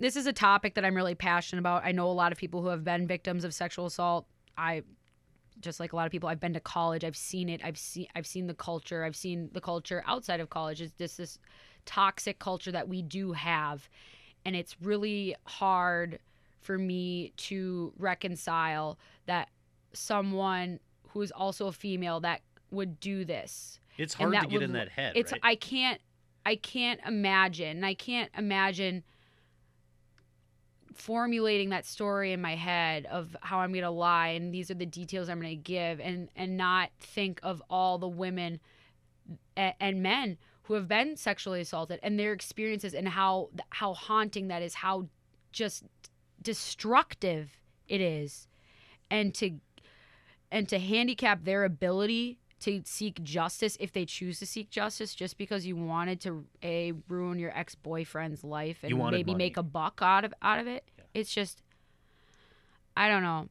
this is a topic that I'm really passionate about. I know a lot of people who have been victims of sexual assault. I just like a lot of people I've been to college, I've seen it. I've seen I've seen the culture. I've seen the culture outside of college. It's just this toxic culture that we do have. And it's really hard for me to reconcile that someone who is also a female that would do this. It's hard to get would in that head. It's right? I can't I can't imagine. I can't imagine formulating that story in my head of how I'm going to lie and these are the details I'm going to give and and not think of all the women and, and men who have been sexually assaulted and their experiences and how how haunting that is how just destructive it is and to and to handicap their ability to seek justice if they choose to seek justice just because you wanted to a ruin your ex-boyfriend's life and maybe money. make a buck out of out of it Yeah. it's just i don't know